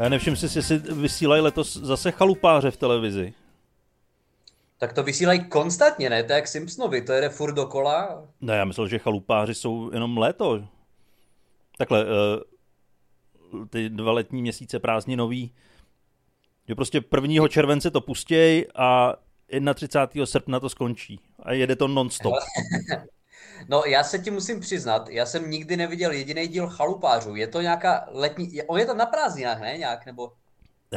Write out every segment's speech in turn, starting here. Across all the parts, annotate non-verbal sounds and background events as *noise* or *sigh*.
Já nevšim si, jestli vysílají letos zase chalupáře v televizi. Tak to vysílají konstantně, ne? To je jak Simpsonovi, to jede furt dokola. Ne, já myslel, že chalupáři jsou jenom léto. Takhle, uh, ty dva letní měsíce prázdninový, že prostě 1. července to pustěj a 31. srpna to skončí. A jede to non-stop. *laughs* No, já se ti musím přiznat, já jsem nikdy neviděl jediný díl chalupářů. Je to nějaká letní, on je to na prázdninách, ne? Nějak, nebo...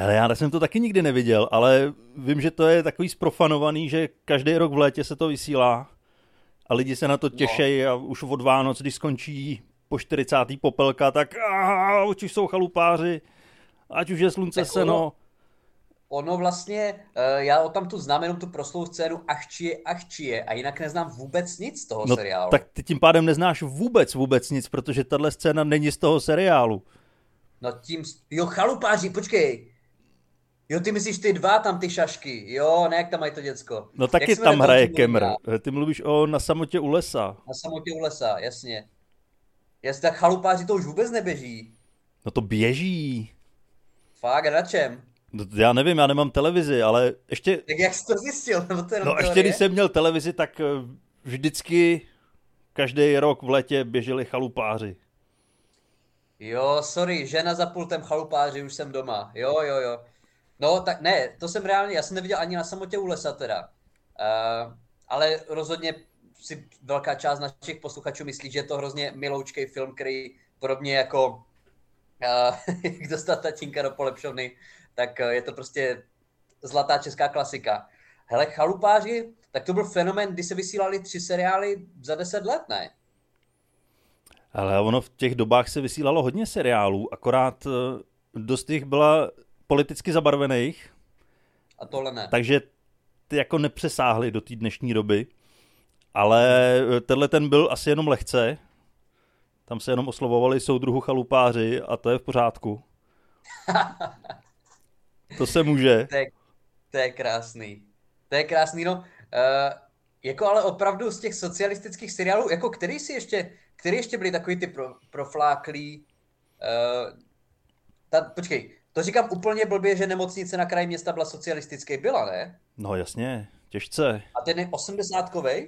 Ale já jsem to taky nikdy neviděl, ale vím, že to je takový sprofanovaný, že každý rok v létě se to vysílá a lidi se na to těšejí no. a už od Vánoc, když skončí po 40. popelka, tak už jsou chalupáři, ať už je slunce tak seno. Ono, ono vlastně, uh, já o tam tu znám jenom tu proslou scénu Achčie, Achčie a jinak neznám vůbec nic z toho no, seriálu. tak ty tím pádem neznáš vůbec, vůbec nic, protože tahle scéna není z toho seriálu. No tím, jo chalupáři, počkej, Jo, ty myslíš ty dva tam ty šašky, jo, ne jak tam mají to děcko. No taky tam hraje Kemr, ty mluvíš o Na samotě u lesa. Na samotě u lesa, jasně. Jasně, tak chalupáři to už vůbec neběží. No to běží. Fakt, na čem? No, já nevím, já nemám televizi, ale ještě... Tak jak jsi to zjistil? *laughs* Nebo to no ještě když jsem měl televizi, tak eh, vždycky každý rok v létě běželi chalupáři. Jo, sorry, žena za pultem chalupáři, už jsem doma. Jo, jo, jo. No, tak ne, to jsem reálně, já jsem neviděl ani na samotě u lesa teda. Uh, ale rozhodně si velká část našich posluchačů myslí, že je to hrozně miloučký film, který podobně jako uh, *laughs* jak dostat tatínka do polepšovny, tak uh, je to prostě zlatá česká klasika. Hele, Chalupáři, tak to byl fenomen, kdy se vysílali tři seriály za deset let, ne? Ale ono v těch dobách se vysílalo hodně seriálů, akorát dost jich byla politicky zabarvených. A tohle ne. Takže ty jako nepřesáhly do té dnešní doby. Ale tenhle ten byl asi jenom lehce. Tam se jenom oslovovali soudruhu chalupáři a to je v pořádku. *laughs* to se může. To je, to je krásný. To je krásný, no. Uh, jako ale opravdu z těch socialistických seriálů, jako který si ještě, který ještě byly takový ty pro, profláklý, uh, ta, počkej, to říkám úplně blbě, že nemocnice na kraji města byla socialistické. Byla, ne? No jasně, těžce. A ten je 80 -kovej?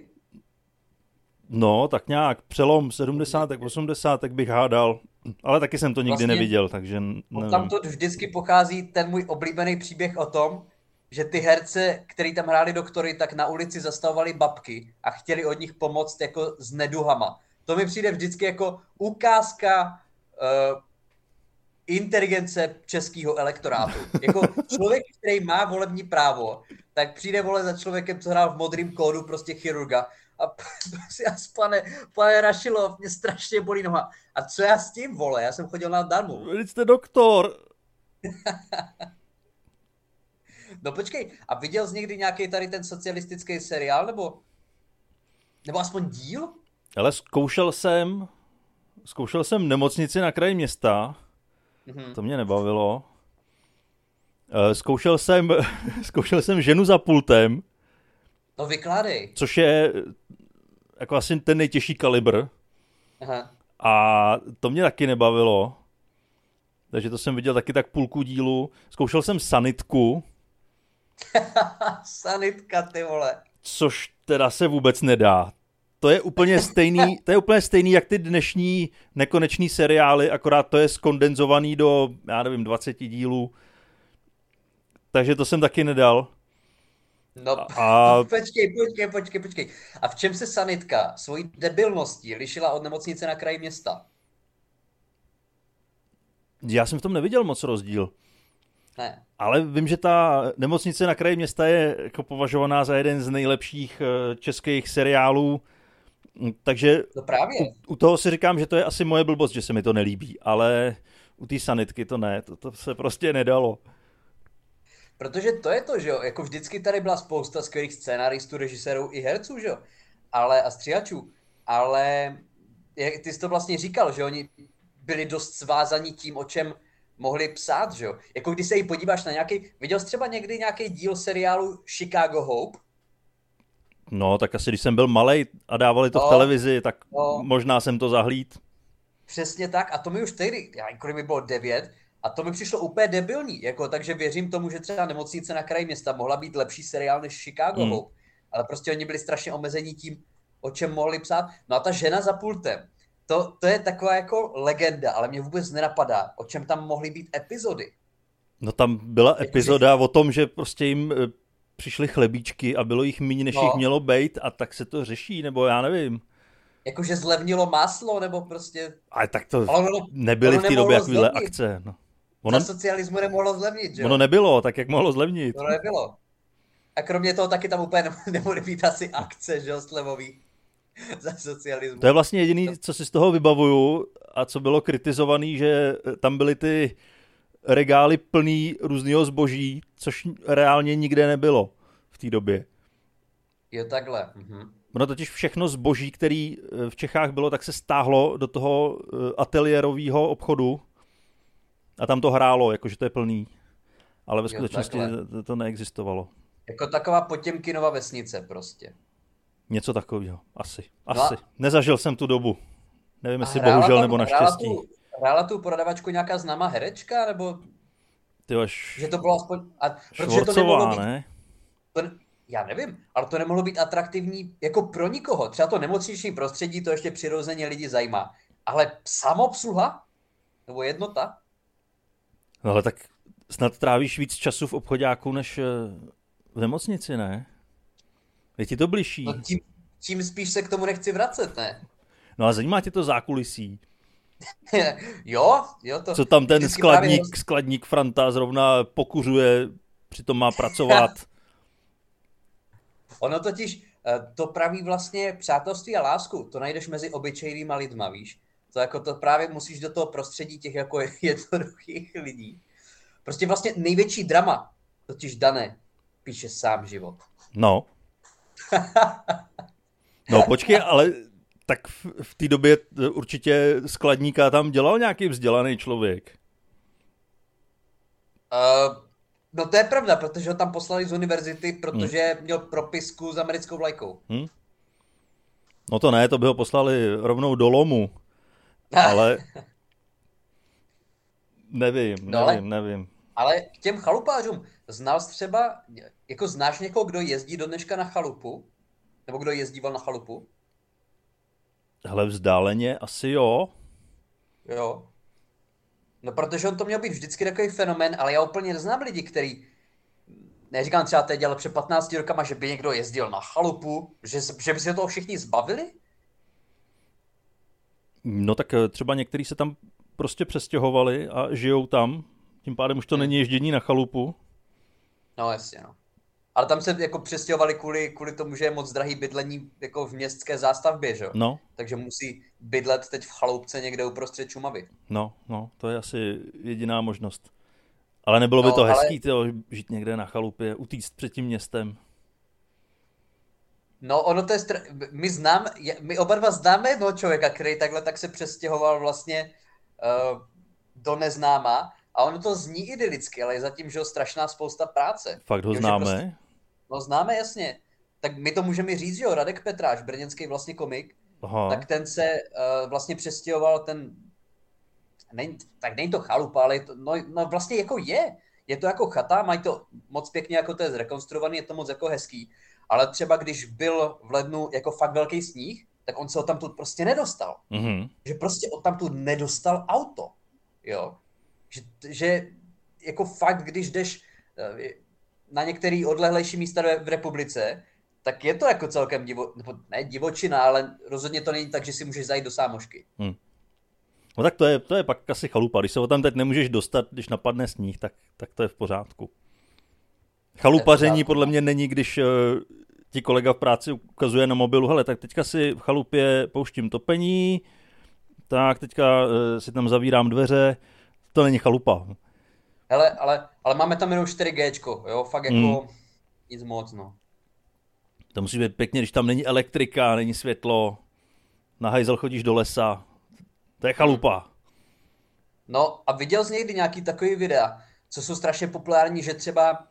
No, tak nějak přelom 70, 80 tak bych hádal. Ale taky jsem to nikdy vlastně, neviděl, takže nevím. Tam to vždycky pochází ten můj oblíbený příběh o tom, že ty herce, který tam hráli doktory, tak na ulici zastavovali babky a chtěli od nich pomoct jako s neduhama. To mi přijde vždycky jako ukázka uh, inteligence českého elektorátu. *laughs* Jako člověk, který má volební právo, tak přijde vole za člověkem, co hrál v modrým kódu prostě chirurga a *laughs* prostě já pane, pane Rašilov, mě strašně bolí noha. A co já s tím, vole? Já jsem chodil na darmu. Vy jste doktor. *laughs* no počkej, a viděl jsi někdy nějaký tady ten socialistický seriál, nebo, nebo aspoň díl? Ale zkoušel jsem, zkoušel jsem nemocnici na kraji města, Mm-hmm. To mě nebavilo. Eh, zkoušel jsem, *laughs* zkoušel jsem ženu za pultem. No vykládej. Což je jako asi ten nejtěžší kalibr. Aha. A to mě taky nebavilo. Takže to jsem viděl taky tak půlku dílu. Zkoušel jsem sanitku. *laughs* Sanitka, ty vole. Což teda se vůbec nedá to je úplně stejný, *laughs* to je úplně stejný jak ty dnešní nekonečný seriály, akorát to je skondenzovaný do, já nevím, 20 dílů. Takže to jsem taky nedal. No, a... počkej, počkej, počkej, počkej. A v čem se sanitka svojí debilností lišila od nemocnice na kraji města? Já jsem v tom neviděl moc rozdíl. Ne. Ale vím, že ta nemocnice na kraji města je jako považovaná za jeden z nejlepších eh, českých seriálů Mm, takže no právě. U, u toho si říkám, že to je asi moje blbost, že se mi to nelíbí, ale u té sanitky to ne, to, to se prostě nedalo. Protože to je to, že jo, jako vždycky tady byla spousta skvělých scénaristů, režisérů i herců, že jo, ale a stříhačů, ale jak ty jsi to vlastně říkal, že oni byli dost svázaní tím, o čem mohli psát, že jo. Jako když se jí podíváš na nějaký, viděl jsi třeba někdy nějaký díl seriálu Chicago Hope? No, tak asi když jsem byl malý a dávali to no, v televizi, tak no. možná jsem to zahlíd. Přesně tak a to mi už tehdy, já kolik mi bylo devět, A to mi přišlo úplně debilní, jako, takže věřím tomu, že třeba Nemocnice na kraji města mohla být lepší seriál než Chicago mm. Hope, ale prostě oni byli strašně omezení tím, o čem mohli psát. No a ta žena za pultem, to, to je taková jako legenda, ale mě vůbec nenapadá, o čem tam mohly být epizody. No tam byla epizoda o tom, že prostě jim e, přišly chlebíčky a bylo jich méně, než no. jich mělo být a tak se to řeší, nebo já nevím. Jakože zlevnilo máslo, nebo prostě... Ale tak to ale ono, nebyly ono v té době takovéhle akce. No. Ono... Za socialismu nemohlo zlevnit, že Ono nebylo, tak jak mohlo zlevnit? Ono nebylo. A kromě toho taky tam úplně *laughs* nemohly být asi akce, že jo, slevový *laughs* za socialismu. To je vlastně jediný, co si z toho vybavuju a co bylo kritizovaný, že tam byly ty regály plný různého zboží, což reálně nikde nebylo v té době. Je takhle. Mhm. Ono totiž všechno zboží, který eh, v Čechách bylo, tak se stáhlo do toho eh, ateliérového obchodu a tam to hrálo, jakože to je plný. Ale ve skutečnosti to, to neexistovalo. Jako taková Potěmkinova vesnice prostě. Něco takového, asi. Asi. No a... Nezažil jsem tu dobu. Nevím, jestli bohužel tam, nebo naštěstí. Tu, hrála tu prodavačku nějaká známá herečka, nebo... Ty až... Že to bylo aspoň... A, protože to nemohlo být... ne? To, já nevím, ale to nemohlo být atraktivní jako pro nikoho. Třeba to nemocniční prostředí, to ještě přirozeně lidi zajímá. Ale samobsluha? Nebo jednota? No ale tak snad trávíš víc času v obchodáku než eh, v nemocnici, ne? Je ti to bližší? No tím, tím spíš se k tomu nechci vracet, ne? No a zajímá tě to zákulisí? *laughs* jo, jo. To Co tam ten skladník, právě... skladník Franta zrovna pokuřuje, přitom má pracovat. *laughs* ono totiž, eh, to praví vlastně přátelství a lásku, to najdeš mezi obyčejnýma lidma, víš? To jako to právě musíš do toho prostředí těch jako *laughs* jednoduchých lidí. Prostě vlastně největší drama, totiž dané, píše sám život. No. *laughs* no počkej, ale tak v, v té době určitě skladníka tam dělal nějaký vzdělaný člověk. Uh, no to je pravda, protože ho tam poslali z univerzity, protože hmm. měl propisku s americkou vlajkou. Hmm. No to ne, to by ho poslali rovnou do lomu. *laughs* Ale nevím, no nevím, ale, nevím. Ale k těm chalupářům, znal jsi třeba, jako znáš někoho, kdo jezdí do dneška na chalupu? Nebo kdo jezdíval na chalupu? Hele, vzdáleně asi jo. Jo. No protože on to měl být vždycky takový fenomen, ale já úplně neznám lidi, který neříkám třeba teď, ale před 15 rokama, že by někdo jezdil na chalupu, že, že by se toho všichni zbavili? No tak eh, třeba někteří se tam prostě přestěhovali a žijou tam, tím pádem už to hmm. není ježdění na chalupu. No jasně, no. Ale tam se jako přestěhovali kvůli, kvůli tomu, že je moc drahý bydlení jako v městské zástavbě, že? No. Takže musí bydlet teď v chaloupce někde uprostřed Čumavy. No, no, to je asi jediná možnost. Ale nebylo no, by to ale... hezký, tyjo, žít někde na chalupě, utíct před tím městem. No, ono to je... Str- my znám, my oba dva známe jednoho člověka, který takhle tak se přestěhoval vlastně uh, do neznáma a ono to zní idylicky, ale je zatím, že ho strašná spousta práce. Fakt ho jo, známe? Prostě, no známe, jasně. Tak my to můžeme říct, že jo, Radek Petráš, brněnský vlastně komik, Aha. tak ten se uh, vlastně přestěhoval ten, není, tak není to chalupa, ale je to, no, no vlastně jako je. Je to jako chata, mají to moc pěkně, jako to je zrekonstruovaný, je to moc jako hezký ale třeba když byl v lednu jako fakt velký sníh, tak on se tam tu prostě nedostal. Mm-hmm. Že prostě tam tu nedostal auto. Jo. Že, že jako fakt, když jdeš eh, na některý odlehlejší místa v republice, tak je to jako celkem divo, nebo ne divočina, ale rozhodně to není tak, že si můžeš zajít do sámošky. Hmm. No tak to je, to je pak asi chalupa. Když se ho tam teď nemůžeš dostat, když napadne sníh, tak, tak to je v pořádku. Chalupaření podle mě není, když uh, ti kolega v práci ukazuje na mobilu, hele, tak teďka si v chalupě pouštím topení, tak teďka uh, si tam zavírám dveře, to není chalupa. Hele, ale, ale máme tam jenom 4G, jo, fakt jako hmm. nic moc, no. To musí být pěkně, když tam není elektrika, není světlo, na hajzel chodíš do lesa, to je chalupa. No a viděl jsi někdy nějaký takový videa, co jsou strašně populární, že třeba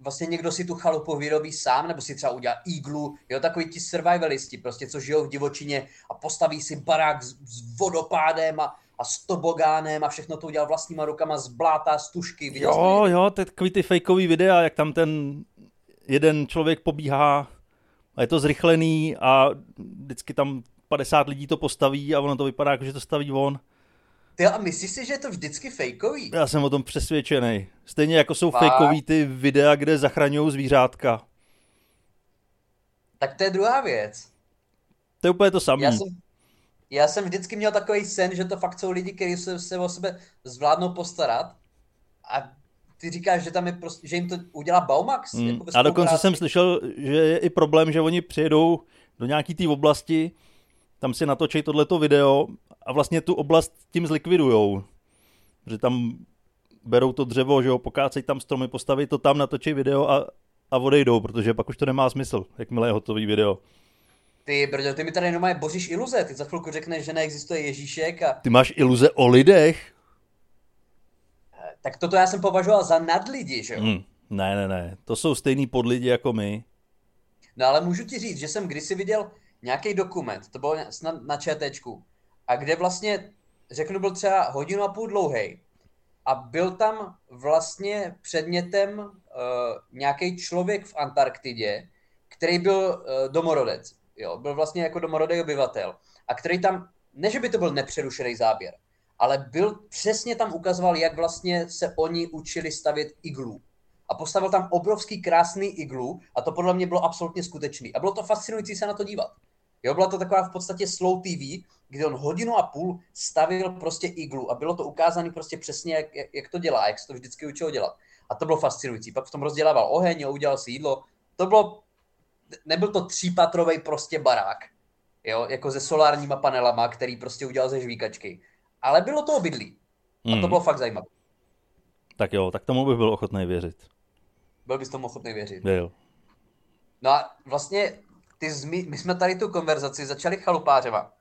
vlastně někdo si tu chalupu vyrobí sám, nebo si třeba udělá iglu, jo, takový ti survivalisti, prostě, co žijou v divočině a postaví si barák s, s vodopádem a, a s tobogánem a všechno to udělal vlastníma rukama z bláta, z tušky. Viděl jsi Jo, to? jo, takový ty fejkový videa, jak tam ten jeden člověk pobíhá a je to zrychlený a vždycky tam 50 lidí to postaví a ono to vypadá jako, že to staví on. Ty a myslíš si, že je to vždycky fejkový? Já jsem o tom přesvědčený. Stejně jako jsou Fakt? fejkový ty videa, kde zachraňují zvířátka. Tak to je druhá věc. To je úplně to samé. Já jsem, já jsem vždycky měl takový sen, že to fakt jsou lidi, kteří se, se o sebe zvládnou postarat a ty říkáš, že tam je prostě, že jim to udělá Baumax? Mm. jako A dokonce jsem slyšel, že je i problém, že oni přijedou do nějaký té oblasti, tam si natočí tohleto video a vlastně tu oblast tím zlikvidujou. Že tam berou to dřevo, že jo, pokácejí tam stromy, postaví to tam, natočí video a, a odejdou, protože pak už to nemá smysl, jakmile je hotový video. Ty, brďo, ty mi tady normálně boříš iluze. Ty za chvilku řekneš, že neexistuje Ježíšek a Ty máš iluze o lidech? tak toto já jsem považoval za nadlidi, že jo? Hmm. Ne, ne, ne, to jsou stejný podlidi jako my. No ale můžu ti říct, že jsem kdysi viděl nějaký dokument, to bylo snad na ČTčku, a kde vlastně, řeknu, byl třeba hodinu a půl dlouhý. A byl tam vlastně předmětem uh, nějaký člověk v Antarktidě, který byl uh, domorodec. Jo, byl vlastně jako domorodý obyvatel. A který tam, ne že by to byl nepřerušený záběr, ale byl přesně tam ukazoval, jak vlastně se oni učili stavět iglu a postavil tam obrovský krásný iglu a to podle mě bylo absolutně skutečný. A bylo to fascinující se na to dívat. Jo, byla to taková v podstatě slow TV, kde on hodinu a půl stavil prostě iglu a bylo to ukázané prostě přesně, jak, jak, to dělá, jak se to vždycky učil dělat. A to bylo fascinující. Pak v tom rozdělával oheň, udělal si jídlo. To bylo, nebyl to třípatrový prostě barák, jo, jako se solárníma panelama, který prostě udělal ze žvíkačky. Ale bylo to obydlí. A to Hmm. bylo fakt zajímavé. Tak jo, tak tomu bych byl ochotný věřit. Byl bys tomu ochotný věřit. Byl. No a vlastně ty zmi- my jsme tady tu konverzaci začali chalupářema.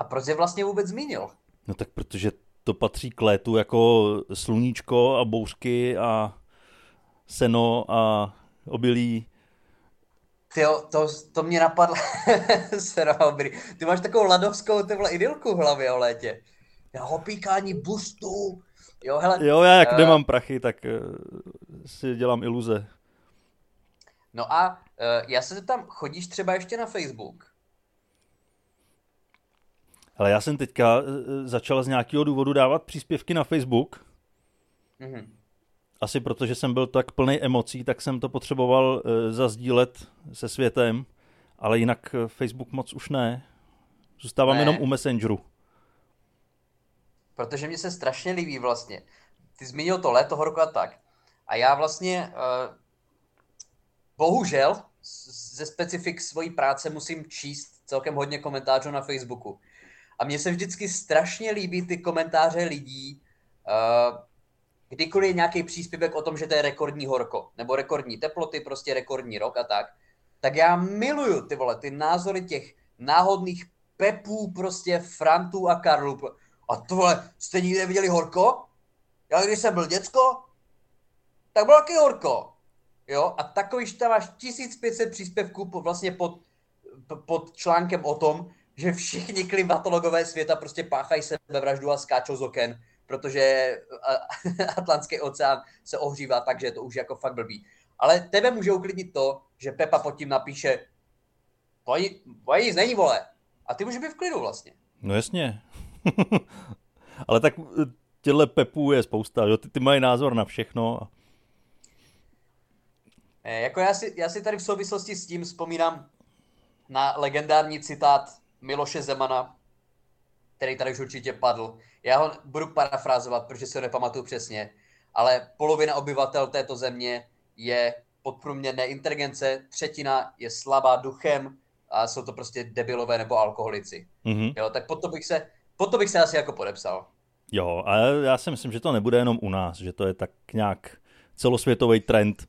A proč je vlastně vůbec zmínil? No tak protože to patří k létu jako sluníčko a bouřky a seno a obilí. Ty to, to mě napadlo. *laughs* Serobrý. Ty máš takovou ladovskou tyhle idylku v hlavě o létě. Já opíkání bustu. Jo, hele. Jo, já jak eh, nemám prachy, tak eh, si dělám iluze. No a uh, já se zeptám, chodíš třeba ještě na Facebook? Ale já jsem teďka eh, začal z nějakého důvodu dávat příspěvky na Facebook. Mhm. Asi protože jsem byl tak plný emocí, tak jsem to potřeboval eh, zazdílet se světem. Ale jinak eh, Facebook moc už ne. Zůstávám Ne. jenom u Messengeru. Protože mě se strašně líbí vlastně. Ty zmínil to léto, horko a tak. A já vlastně, uh, bohužel, ze specifik svojí práce musím číst celkem hodně komentářů na Facebooku. A mně se vždycky strašně líbí ty komentáře lidí, uh, kdykoliv je nějaký příspěvek o tom, že to je rekordní horko, nebo rekordní teploty, prostě rekordní rok a tak, tak já miluju ty vole, ty názory těch náhodných Pepů, prostě Frantů a Karlů. A tohle, jste nikdy neviděli horko? Já když jsem byl děcko, tak bylo taky horko. Jo, a takových tam máš 1500 příspěvků po, vlastně pod, pod článkem o tom, že všichni klimatologové světa prostě páchají sebevraždu a skáčou z oken, protože *laughs* Atlantský oceán se ohřívá tak, že je to už jako fakt blbý. Ale tebe může uklidnit to, že Pepa pod tím napíše nic není, vole. A ty můžeš být v klidu vlastně. No jasně. *laughs* Ale tak eh, těchto pepů je spousta, jo? Ty, ty mají názor na všechno. Eh, Jako já si, já si tady v souvislosti s tím vzpomínám na legendární citát Miloše Zemana, který tady už určitě padl. Já ho budu parafrázovat, protože si ho nepamatuju přesně, ale polovina obyvatel této země je podprůměrné inteligence, třetina je slabá duchem a jsou to prostě debilové nebo alkoholici. Mhm. Jo, tak pod to bych se, pod to bych se asi jako podepsal. Jo, a já si myslím, že to nebude jenom u nás, že to je tak nějak celosvětový trend.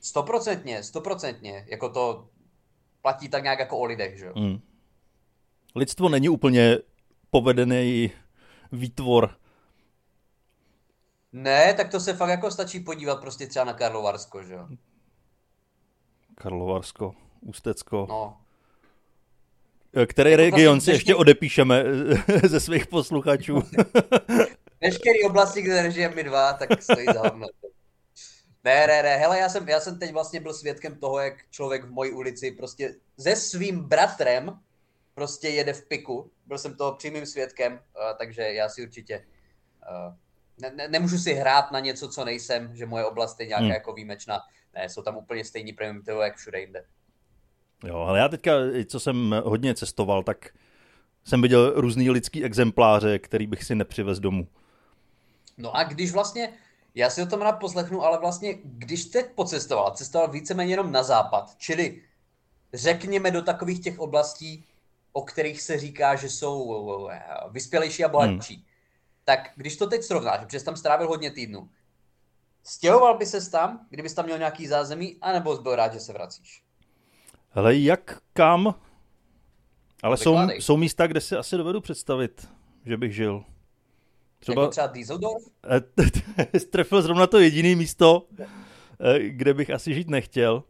Stoprocentně, stoprocentně, jako to platí tak nějak jako o lidech, že jo. Mm. Lidstvo není úplně povedený výtvor. Ne, tak to se fakt jako stačí podívat prostě třeba na Karlovarsko, že jo. Karlovarsko, Ústecko. No. Který Jako region vlastně si ještě odepíšeme *laughs* ze svých posluchačů? *laughs* Veškerý oblasti, kde žijeme my dva, tak stojí za hovno. Ne, ne, ne, hele, já jsem, já jsem teď vlastně byl svědkem toho, jak člověk v mojí ulici prostě se svým bratrem prostě jede v piku. Byl jsem toho přímým svědkem, uh, takže já si určitě uh, ne, ne, nemůžu si hrát na něco, co nejsem, že moje oblast je nějaká hmm. jako výjimečná. Ne, jsou tam úplně stejní primitivy, jak všude jinde. Jo, ale já teďka, co jsem hodně cestoval, tak jsem viděl různý lidský exempláře, který bych si nepřivez domů. No a když vlastně, já si o tom rád poslechnu, ale vlastně, když jste pocestoval, cestoval víceméně jenom na západ, čili řekněme do takových těch oblastí, o kterých se říká, že jsou eh, vyspělejší a bohatší. Hmm. Tak když to teď srovnáš, protože jsi tam strávil hodně týdnů, stěhoval by se tam, kdybys tam měl nějaký zázemí, anebo jsi byl rád, že se vracíš? Ale jak kam? Ale jsou, jsou místa, kde si asi dovedu představit, že bych žil. Třeba, jako třeba Düsseldorf? *laughs* Trefil zrovna to jediné místo, eh, kde bych asi žít nechtěl.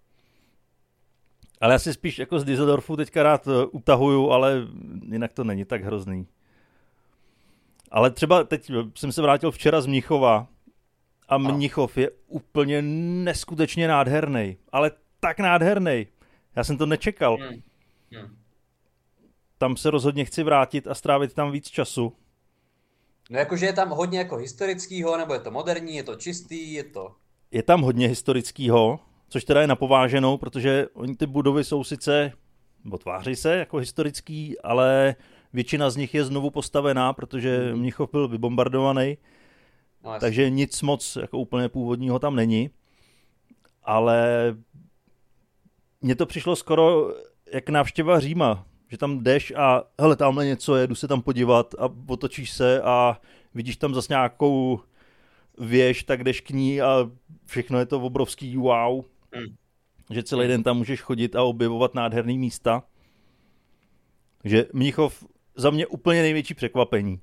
Ale já si spíš jako z Düsseldorfu teďka rád eh, utahuju, ale jinak to není tak hrozný. Ale třeba teď jsem se vrátil včera z Mnichova a Mnichov je úplně neskutečně nádherný. Ale tak nádherný. Já jsem to nečekal. Hmm. Hmm. Tam se rozhodně chci vrátit a strávit tam víc času. No jakože je tam hodně jako historického, nebo je to moderní, je to čistý, je to... Je tam hodně historického, což teda je napováženou, protože oni ty budovy jsou sice, nebo tváří se jako historický, ale většina z nich je znovu postavená, protože mhm. Mnichov byl vybombardovaný, no, takže nic moc jako úplně původního tam není. Ale mně to přišlo skoro jak návštěva Říma, že tam jdeš a hele, tamhle něco je, jdu se tam podívat a otočíš se a vidíš tam zase nějakou věž, tak jdeš k ní a všechno je to obrovský wow. Hmm. Že celý den tam můžeš chodit a objevovat nádherný místa. Že Mnichov za mě úplně největší překvapení.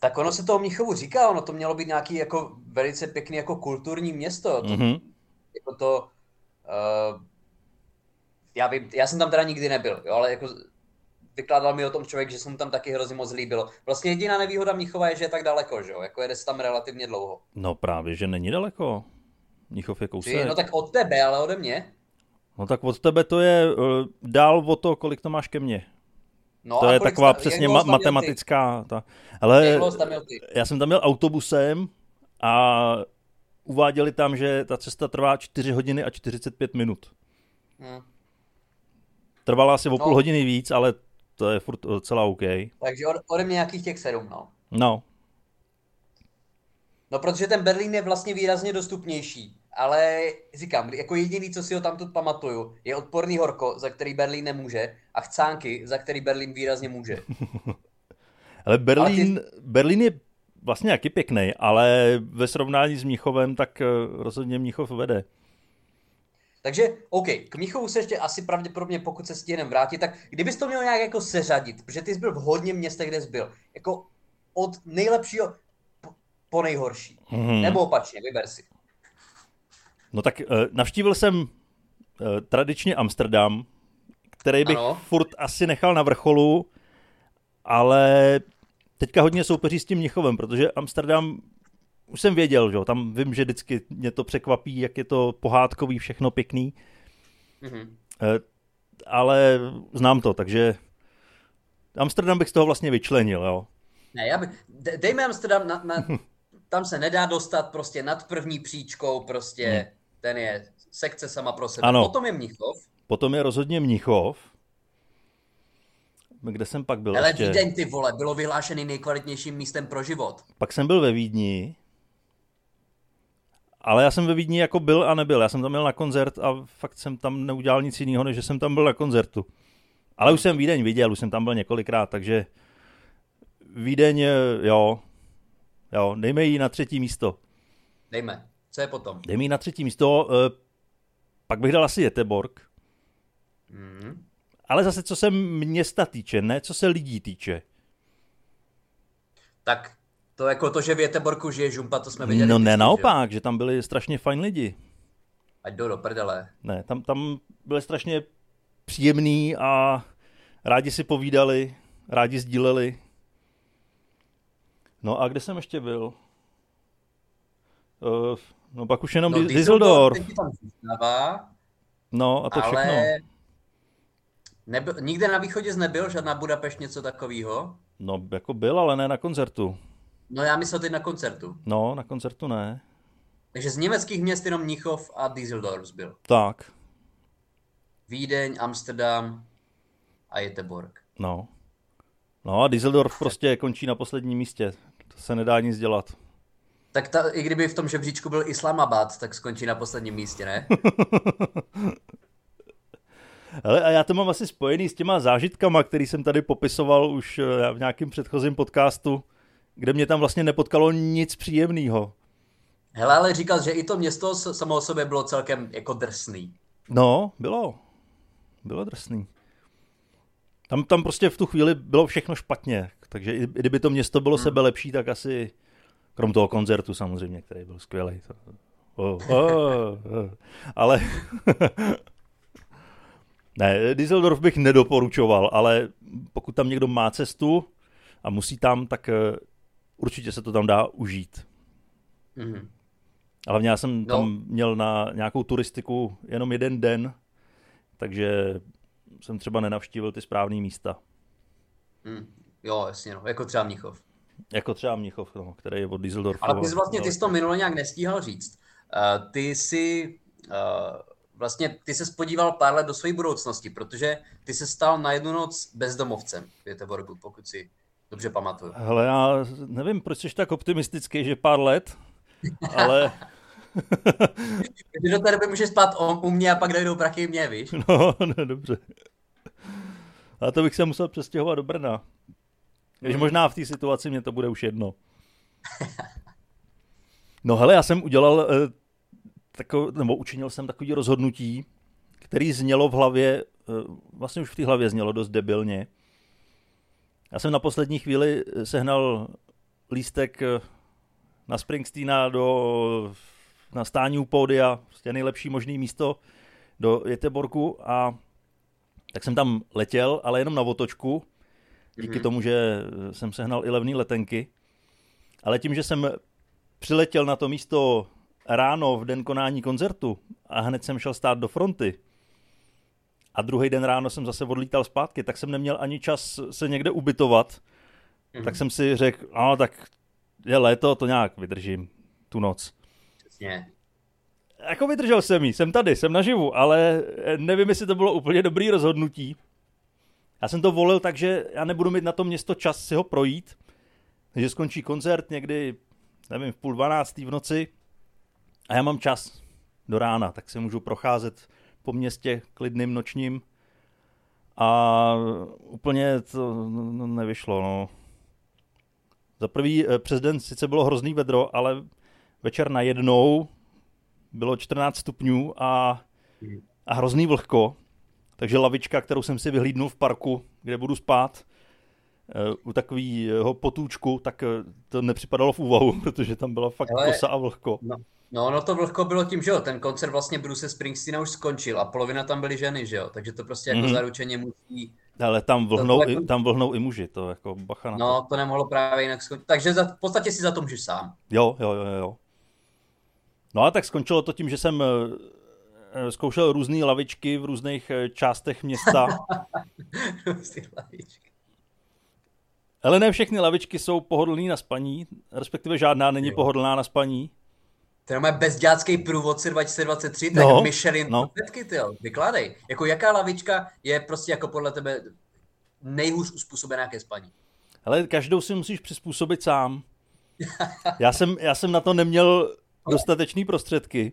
Tak ono se toho Mnichovu říká, ono to mělo být nějaký jako velice pěkný jako kulturní město. To, mm-hmm. Jako to, uh, já vím, já jsem tam teda nikdy nebyl, jo, ale jako vykládal mi o tom člověk, že se mu tam taky hrozně moc líbilo. Vlastně jediná nevýhoda Mnichova je, že je tak daleko, že jo, jako jede se tam relativně dlouho. No právě, že není daleko. Mnichov je kousek. No tak od tebe, ale ode mě. No tak od tebe to je uh, dál o to, kolik to máš ke mně. No, to je taková jste, přesně ma- matematická. Ta. Ale já jsem tam měl autobusem a uváděli tam, že ta cesta trvá 4 hodiny a 45 minut. Hmm. Trvala asi o no. půl hodiny víc, ale to je furt celá OK. Takže ode, ode mě nějakých těch sedm, no. No. No, protože ten Berlín je vlastně výrazně dostupnější. Ale říkám, jako jediný, co si ho tam tu pamatuju, je odporný horko, za který Berlín nemůže, a chcánky, za který Berlín výrazně může. *laughs* ale Berlín, ale ty... Berlín je vlastně jaký pěkný, ale ve srovnání s Mnichovem, tak eh, rozhodně Mnichov vede. Takže, OK, k Mnichovu se ještě asi pravděpodobně, pokud se stihnem vrátit, tak kdybys to měl nějak jako seřadit, protože ty jsi byl v hodně městech, kde jsi byl, jako od nejlepšího po nejhorší. Hmm. Nebo opačně, vyber si. No tak uh, navštívil jsem uh, tradičně Amsterdam, který bych ano. furt asi nechal na vrcholu, ale teďka hodně soupeří s tím Mnichovem, protože Amsterdam už jsem věděl, že tam vím, že vždycky mě to překvapí, jak je to pohádkový, všechno pěkný. Mm-hmm. Ale znám to, takže Amsterdam bych z toho vlastně vyčlenil, jo. Ne, já by, dejme Amsterdam, na, na, *laughs* tam se nedá dostat prostě nad první příčkou, prostě hmm. ten je sekce sama pro sebe. Ano. Potom je Mnichov. Potom je rozhodně Mnichov. Kde jsem pak byl Ale ještě? Vídeň, ty vole, bylo vyhlášený nejkvalitnějším místem pro život. Pak jsem byl ve Vídni. Ale já jsem ve Vídni jako byl a nebyl. Já jsem tam měl na koncert a fakt jsem tam neudělal nic jiného, než že jsem tam byl na koncertu. Ale už jsem Vídeň viděl, už jsem tam byl několikrát, takže Vídeň, jo, jo, dejme ji na třetí místo. Dejme. Co je potom? Dejme ji na třetí místo, eh, pak bych dal asi Jeteborg. Mm. Ale zase, co se města týče, ne co se lidí týče. Tak to jako to, že v Jeteborku žije žumpa, to jsme viděli. No ne, naopak, že? že tam byli strašně fajn lidi. Ať do do prdele. Ne, tam, tam byli strašně příjemný a rádi si povídali, rádi sdíleli. No a kde jsem ještě byl? Uh, no pak už jenom no, Düsseldorf. No a to ale... všechno. Nebyl, nikde na východě jsi nebyl, žádná Budapešť, něco takového? No, jako byl, ale ne na koncertu. No já myslel ty na koncertu. No, na koncertu ne. Takže z německých měst jenom Mnichov a Düsseldorf byl. Tak. Vídeň, Amsterdam a Jeteborg. No. No a Düsseldorf prostě končí na posledním místě. To se nedá nic dělat. Tak ta, i kdyby v tom žebříčku byl Islamabad, tak skončí na posledním místě, ne? *laughs* Ale a já to mám asi spojený s těma zážitkama, který jsem tady popisoval už eh, v nějakém předchozím podcastu, kde mě tam vlastně nepotkalo nic příjemného. Hele, ale říkal, že i to město samo o sobě bylo celkem jako drsný. No, bylo. Bylo drsný. Tam, tam prostě v tu chvíli bylo všechno špatně, takže i kdyby to město bylo hmm. sebe lepší, tak asi, krom toho koncertu samozřejmě, který byl skvělý. To, oh, oh, oh. Ale *laughs* ne, Düsseldorf bych nedoporučoval, ale pokud tam někdo má cestu a musí tam, tak eh, určitě se to tam dá užít. Mm. Ale hlavně já jsem no. tam měl na nějakou turistiku jenom jeden den, takže jsem třeba nenavštívil ty správné místa. Mm. Jo, jasně, no. jako třeba Mnichov. Jako třeba Mnichov, no, který je od Düsseldorfu. Ale ty jsi vlastně, ty jsi to minule nějak nestíhal říct. Uh, ty jsi uh, vlastně ty se spodíval pár let do své budoucnosti, protože ty se stal na jednu noc bezdomovcem v Göteborgu, pokud si dobře pamatuju. Hele, já nevím, proč jsi tak optimistický, že pár let, *laughs* ale... Když do té doby můžeš spát u mě a pak dojdou prachy mě, víš? No, ne, dobře. A to bych se musel přestěhovat do Brna. Když možná v té situaci mě to bude už jedno. No hele, já jsem udělal eh, tako, nebo učinil jsem takový rozhodnutí, který znělo v hlavě, eh, vlastně už v té hlavě znělo dost debilně. Já jsem na poslední chvíli sehnal lístek eh, na Springsteena do, na stání u pódia, prostě nejlepší možný místo do Jeteborku a tak jsem tam letěl, ale jenom na otočku, díky mm-hmm. tomu, že jsem sehnal i levné letenky. Ale tím, že jsem přiletěl na to místo ráno v den konání koncertu a hned jsem šel stát do fronty a druhý den ráno jsem zase odlítal zpátky, tak jsem neměl ani čas se někde ubytovat, mm-hmm. tak jsem si řekl, no tak je léto, to nějak vydržím tu noc. Přesně. Jako vydržel jsem jí, jsem tady, jsem naživu, ale nevím, jestli to bylo úplně dobrý rozhodnutí. Já jsem to volil tak, že já nebudu mít na to město čas si ho projít, že skončí koncert někdy, nevím, v půl dvanáctý v noci, a já mám čas do rána, tak se můžu procházet po městě klidným nočním a úplně to no, nevyšlo. No. Za prvý eh, přes den sice bylo hrozný vedro, ale večer najednou bylo 14 stupňů a, a hrozný vlhko, takže lavička, kterou jsem si vyhlídnul v parku, kde budu spát, eh, u takového potůčku, tak eh, to nepřipadalo v úvahu, *laughs* protože tam byla fakt Ale, kosa a vlhko. No, No, no to vlhko bylo tím, že jo, ten koncert vlastně Bruce Springsteena už skončil a polovina tam byly ženy, že jo, takže to prostě jako mm-hmm. zaručeně musí... Ale tam vlhnou, to, i, tam vlhnou i muži, to jako bacha na No, to, to nemohlo právě jinak skončit, takže za, v podstatě si za to můžeš sám. Jo, jo, jo, jo. No a tak skončilo to tím, že jsem eh, zkoušel různé lavičky v různých eh, částech města. *laughs* lavičky. Ale ne všechny lavičky jsou pohodlné na spaní, respektive žádná není jo. pohodlná na spaní. To je bezďácký průvodce 2023, tak no, Michelin no. Petky, ty vykládej. Jako jaká lavička je prostě jako podle tebe nejhůř uspůsobená ke spaní? Ale každou si musíš přizpůsobit sám. *laughs* Já jsem, já jsem na to neměl dostatečný prostředky.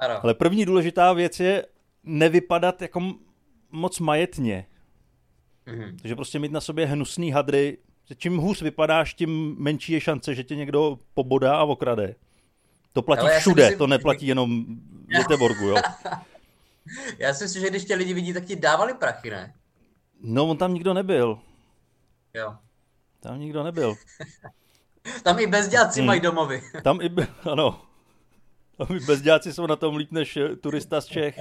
Ano. Ale první důležitá věc je nevypadat jako moc majetně. Mm-hmm. Takže prostě mít na sobě hnusný hadry. Čím hůř vypadáš, tím menší je šance, že tě někdo pobodá a okrade. To platí Ale všude, myslím, to neplatí jenom v Göteborgu, jo. *laughs* já si myslím, že když tě lidi vidí, tak ti dávali prachy, ne? No, on tam nikdo nebyl. Jo. Tam nikdo nebyl. *laughs* tam i bezděláci hmm. mají domovy. tam i, ano. Tam i bezděláci jsou na tom líp než turista z Čech.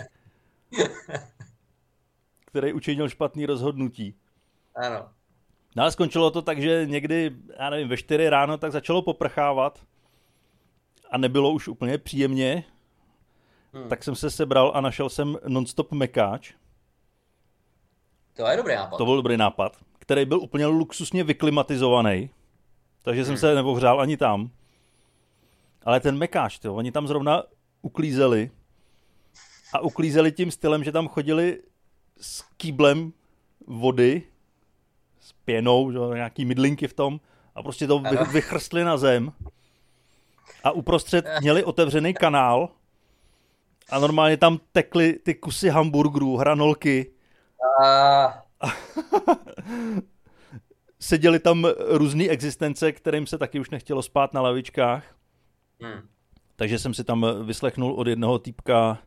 který učinil špatný rozhodnutí. Ano. No ale skončilo to tak, že někdy, já nevím, ve 4 ráno tak začalo poprchávat a nebylo už úplně příjemně, hmm. tak jsem se sebral a našel jsem nonstop mekáč. To je dobrý nápad. To byl dobrý nápad, který byl úplně luxusně vyklimatizovaný, takže hmm. jsem se nevohřál ani tam. Ale ten mekáč, to, oni tam zrovna uklízeli a uklízeli tím stylem, že tam chodili s kýblem vody, s pěnou, že, nějaký mydlinky v tom a prostě to vy, vychrstli na zem a uprostřed měli otevřený kanál a normálně tam tekly ty kusy hamburgerů, hranolky. A... *laughs* Seděli tam různé existence, kterým se taky už nechtělo spát na lavičkách. Hmm. Takže jsem si tam vyslechnul od jednoho týpka,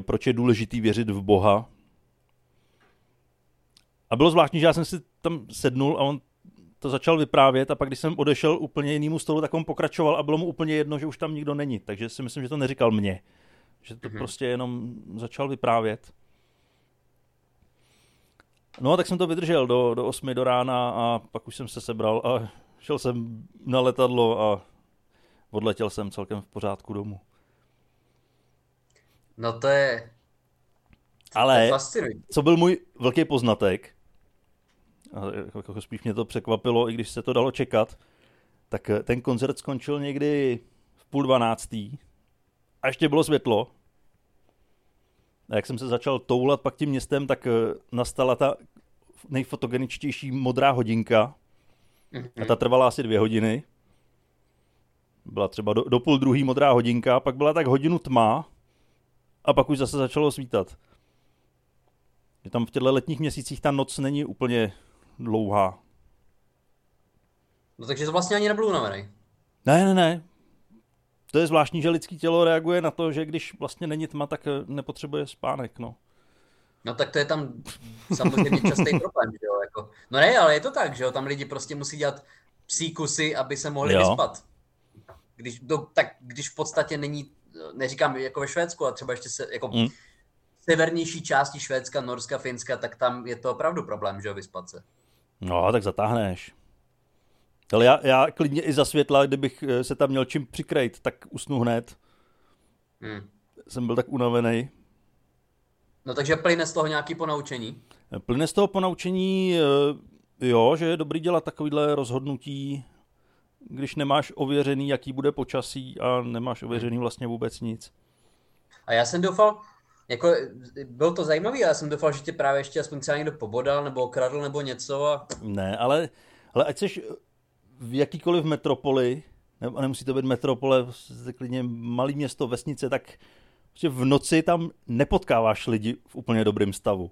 proč je důležitý věřit v Boha. A bylo zvláštní, že já jsem si tam sednul a on to začal vyprávět a pak když jsem odešel úplně jinému stolu, tak on pokračoval a bylo mu úplně jedno, že už tam nikdo není. Takže si myslím, že to neříkal mě. Že to mm-hmm. prostě jenom začal vyprávět. No tak jsem to vydržel do, do 8 do rána a pak už jsem se sebral a šel jsem na letadlo a odletěl jsem celkem v pořádku domů. No to je... Ale to co byl můj velký poznatek, a jako, jako spíš mě to překvapilo, i když se to dalo čekat, tak eh, ten koncert skončil někdy v půl dvanáctý a ještě bylo světlo. A jak jsem se začal toulat pak tím městem, tak eh, nastala ta nejfotogeničtější modrá hodinka. A ta trvala asi dvě hodiny. Byla třeba do, do půl druhý modrá hodinka, pak byla tak hodinu tma a pak už zase začalo svítat. Že tam v těchto letních měsících ta noc není úplně dlouhá. No takže to vlastně ani nebyl unavený. Ne, ne, ne. To je zvláštní, že lidský tělo reaguje na to, že když vlastně není tma, tak eh, nepotřebuje spánek, no. No tak to je tam samozřejmě častý problém, že jo, jako. No ne, ale je to tak, že jo, tam lidi prostě musí dělat psí kusy, aby se mohli jo. vyspat. Když, do, tak když v podstatě není, neříkám jako ve Švédsku, a třeba ještě se, jako mm. severnější části Švédska, Norska, Finska, tak tam je to opravdu problém, že jo, vyspat se. No, tak zatáhneš. Ale já, já klidně i za světla, kdybych eh, se tam měl čím přikrejt, tak usnu hned. Hmm. Jsem byl tak unavený. No takže plyne z toho nějaký ponaučení? Plyne z toho ponaučení, eh, jo, že je dobrý dělat takovýhle rozhodnutí, když nemáš ověřený, jaký bude počasí a nemáš ověřený vlastně vůbec nic. A já jsem doufal, jako, bylo to zajímavé, já jsem doufal, že tě právě ještě aspoň třeba někdo pobodal, nebo okradl, nebo něco. A... Ne, ale, ale ať jsi v jakýkoliv metropoli, nebo nemusí to být metropole, klidně malý město, vesnice, tak prostě v noci tam nepotkáváš lidi v úplně dobrém stavu.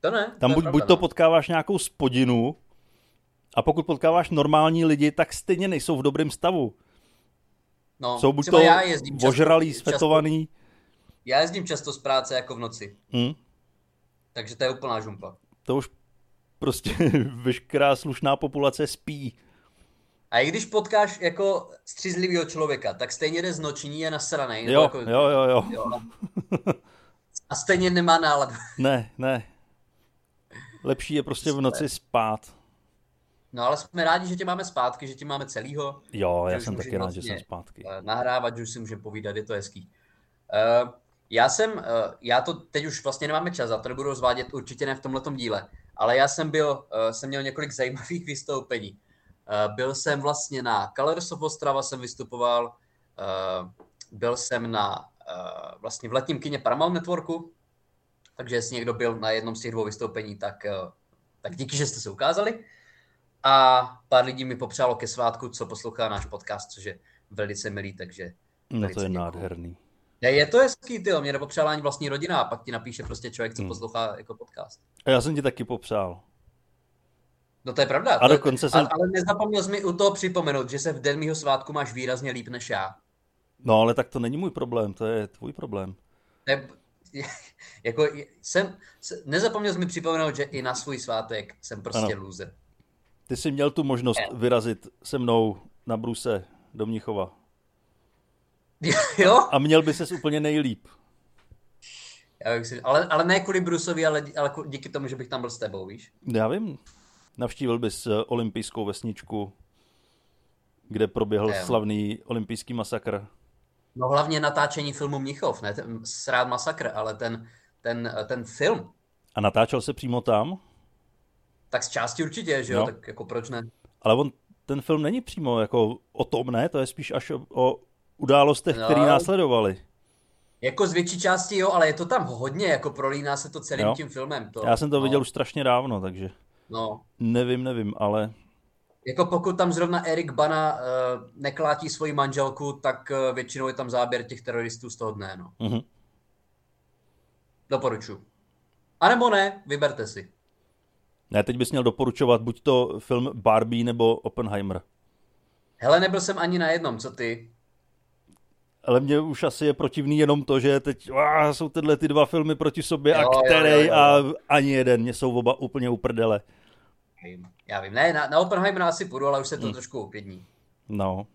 To ne. Tam to buď, pravda, buď to no. potkáváš nějakou spodinu, a pokud potkáváš normální lidi, tak stejně nejsou v dobrém stavu. No, Jsou buď to já ožralý, svetovaný, často já jezdím často z práce jako v noci. Hmm. Takže to je úplná žumpa. To už prostě *laughs* veškerá slušná populace spí. A i když potkáš jako střízlivého člověka, tak stejně jde z noční a nasranej. Jo, jako, jo, jo, jo. jo. *laughs* A stejně nemá náladu. Ne, ne. *laughs* Lepší je prostě v noci spát. No ale jsme rádi, že tě máme zpátky, že tě máme celýho. Jo, já jsem taky rád, že jsem zpátky. Eh, nahrávat, že už si můžeme povídat, je to hezký. Uh, já jsem, eh, já to teď už vlastně nemáme čas, a to nebudu rozvádět určitě ne v tomhle díle, ale já jsem byl, eh, jsem měl několik *laughs* zajímavých vystoupení. Eh, byl jsem vlastně na Colors of Ostrava, jsem vystupoval, byl jsem na vlastně v letním kině Paramount Networku, takže jestli někdo byl na jednom z těch dvou vystoupení, tak, tak díky, že jste se ukázali. A pár lidí mi popřálo ke svátku, co poslouchá náš podcast, což je velice milý, takže... No to je děkuju. nádherný. Ne, je to hezký, ty, mě nepopřála ani vlastní rodina a pak ti napíše prostě člověk, co hmm. poslouchá jako podcast. A já jsem ti taky popřál. No to je pravda. A dokonce jsem... Ale nezapomněl jsi mi u toho připomenout, že se v den mýho svátku máš výrazně líp než já. No ale tak to není můj problém, to je tvůj problém. Ne, *laughs* jako jsem, nezapomněl jsi mi připomenout, že i na svůj svátek jsem prostě ano. loser. Ty jsi měl tu možnost vyrazit se mnou na bruse do Mnichova. *laughs* Jo? A měl by ses úplně nejlíp. Já bych si, ale, ale ne kvůli Brusovi, ale, ale díky tomu, že bych tam byl s tebou, víš? Já vím. Navštívil bys eh, olympijskou vesničku, kde proběhl Jo. slavný olympijský masakr. No hlavně natáčení filmu Mnichov, ne ten srát masakr, ale ten, ten, ten film. A natáčel se přímo tam, Tak z části určitě, že jo? No. Tak jako proč ne? ale on, ten film není přímo jako o tom, ne? To je spíš až o, o událostech, No. které následovaly. Jako z větší části jo, ale je to tam hodně, jako prolíná se to celým Jo. tím filmem. To, Já jsem to no, viděl už strašně dávno, takže No, nevím, nevím, ale Jako pokud tam zrovna Erik Bana uh, neklátí svoji manželku, tak uh, většinou je tam záběr těch teroristů z toho dne. No. mhm. Doporučuji. A nebo ne, vyberte si. Ne, teď bys měl doporučovat buď to film Barbie nebo Oppenheimer. Hele, nebyl jsem ani na jednom, co ty? Ale mně už asi je protivný jenom to, že teď á, jsou tyhle ty dva filmy proti sobě Jo, a jo, který jo, jo. a ani jeden, mě jsou oba úplně uprdele. Já vím, ne, na, na Oppenheimera asi půjdu, ale už se to Hmm. trošku uklidní. No.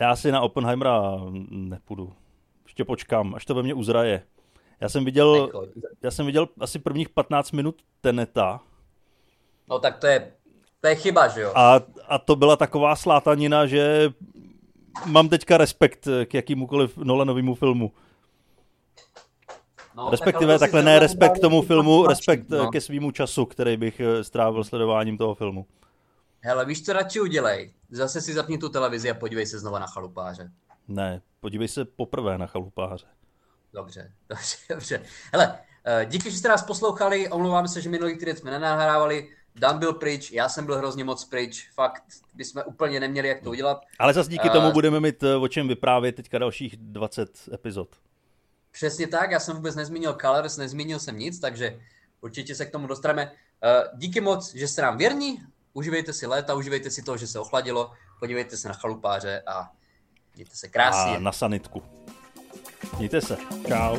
Já si na Oppenheimera nepůjdu. Ještě počkám, až to ve mně uzraje. Já jsem viděl, Nechoď. já jsem viděl asi prvních 15 minut Teneta No tak to je, to je chyba, že jo? a, a to byla taková slátanina, že mám teďka respekt k jakýmukoliv Nolanovému filmu. No, Respektive tak, takhle ne respekt ubrali tomu filmu, respekt no. no. ke svýmu času, který bych eh, strávil sledováním toho filmu. Hele, víš, co radši udělej? Zase si zapni tu televizi a podívej se znova na chalupáře. Ne, podívej se poprvé na chalupáře. Dobře, *laughs* dobře, dobře. Hele, eh, díky, že jste nás poslouchali, omlouvám se, že minulý týden jsme nenahrávali, Dan byl pryč, já jsem byl hrozně moc pryč, fakt, bychom úplně neměli jak to udělat. Ale zase díky Eh, tomu budeme mít eh, o čem vyprávět teďka dalších 20 epizod. Přesně tak, já jsem vůbec nezmínil Colors, nezmínil jsem nic, takže určitě se k tomu dostaneme. Díky moc, že jste nám věrní, užívejte si léta, užívejte si to, že se ochladilo, podívejte se na chalupáře a mějte se krásně. A na sanitku. Mějte se. Čau.